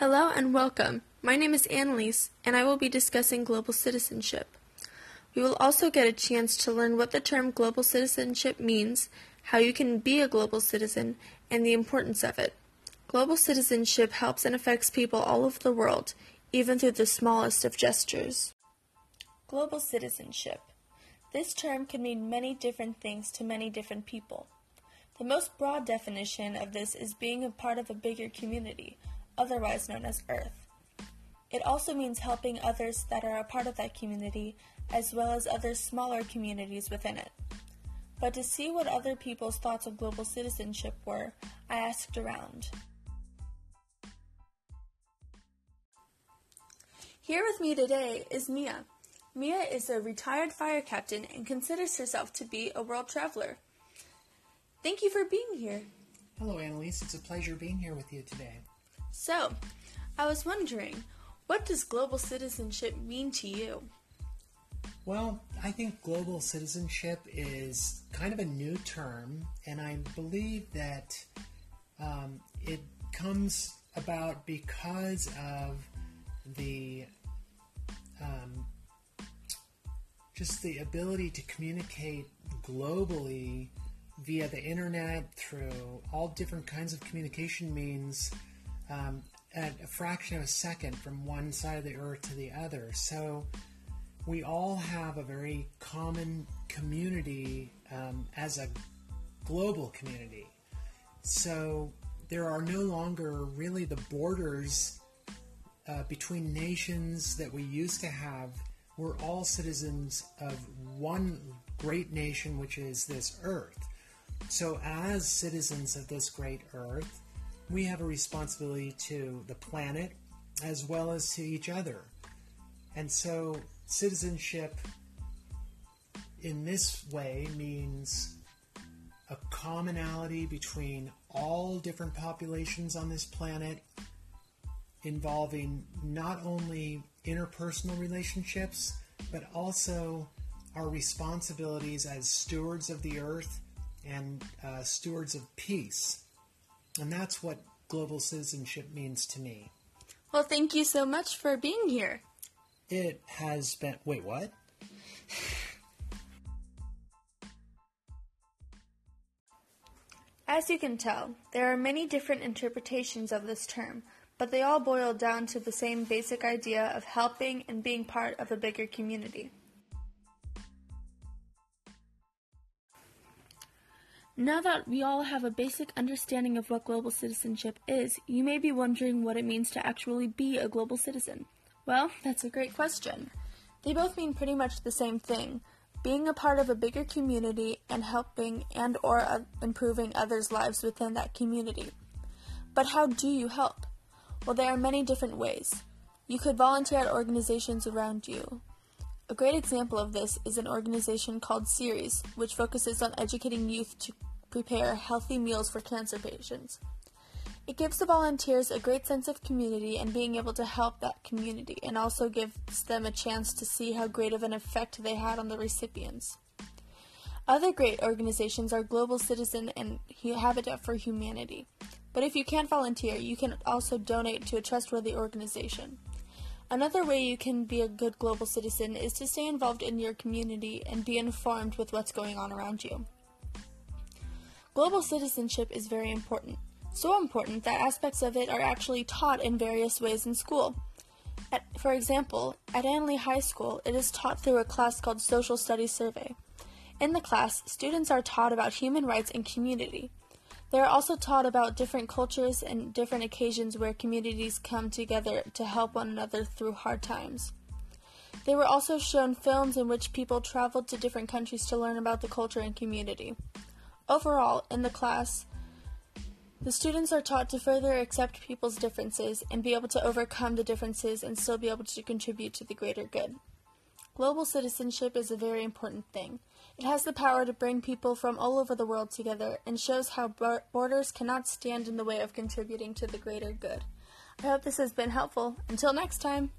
Hello and welcome. My name is Annalise, and I will be discussing global citizenship. We will also get a chance to learn what the term global citizenship means, how you can be a global citizen, and the importance of it. Global citizenship helps and affects people all over the world, even through the smallest of gestures. Global citizenship. This term can mean many different things to many different people. The most broad definition of this is being a part of a bigger community, otherwise known as Earth. It also means helping others that are a part of that community, as well as other smaller communities within it. But to see what other people's thoughts of global citizenship were, I asked around. Here with me today is Mia. Mia is a retired fire captain and considers herself to be a world traveler. Thank you for being here. Hello, Annalise. It's a pleasure being here with you today. So, I was wondering, what does global citizenship mean to you? Well, I think global citizenship is kind of a new term, and I believe that um, it comes about because of the um, just the ability to communicate globally via the internet through all different kinds of communication means um, at a fraction of a second from one side of the earth to the other. So we all have a very common community um, as a global community. So there are no longer really the borders uh, between nations that we used to have. We're all citizens of one great nation, which is this earth. So, as citizens of this great earth, we have a responsibility to the planet as well as to each other. And so, citizenship in this way means a commonality between all different populations on this planet involving not only interpersonal relationships, but also our responsibilities as stewards of the earth and uh, stewards of peace. And that's what global citizenship means to me. Well, thank you so much for being here. It has been. Wait, what? As you can tell, there are many different interpretations of this term, but they all boil down to the same basic idea of helping and being part of a bigger community. Now that we all have a basic understanding of what global citizenship is, you may be wondering what it means to actually be a global citizen. Well, that's a great question. They both mean pretty much the same thing, being a part of a bigger community and helping and or uh, improving others' lives within that community. But how do you help? Well, there are many different ways. You could volunteer at organizations around you. A great example of this is an organization called Ceres, which focuses on educating youth to prepare healthy meals for cancer patients. It gives the volunteers a great sense of community and being able to help that community, and also gives them a chance to see how great of an effect they had on the recipients. Other great organizations are Global Citizen and Habitat for Humanity. But if you can't volunteer, you can also donate to a trustworthy organization. Another way you can be a good global citizen is to stay involved in your community and be informed with what's going on around you. Global citizenship is very important, so important that aspects of it are actually taught in various ways in school. At, for example, at Analy High School, it is taught through a class called Social Studies Survey. In the class, students are taught about human rights and community. They are also taught about different cultures and different occasions where communities come together to help one another through hard times. They were also shown films in which people traveled to different countries to learn about the culture and community. Overall, in the class, the students are taught to further accept people's differences and be able to overcome the differences and still be able to contribute to the greater good. Global citizenship is a very important thing. It has the power to bring people from all over the world together and shows how borders cannot stand in the way of contributing to the greater good. I hope this has been helpful. Until next time.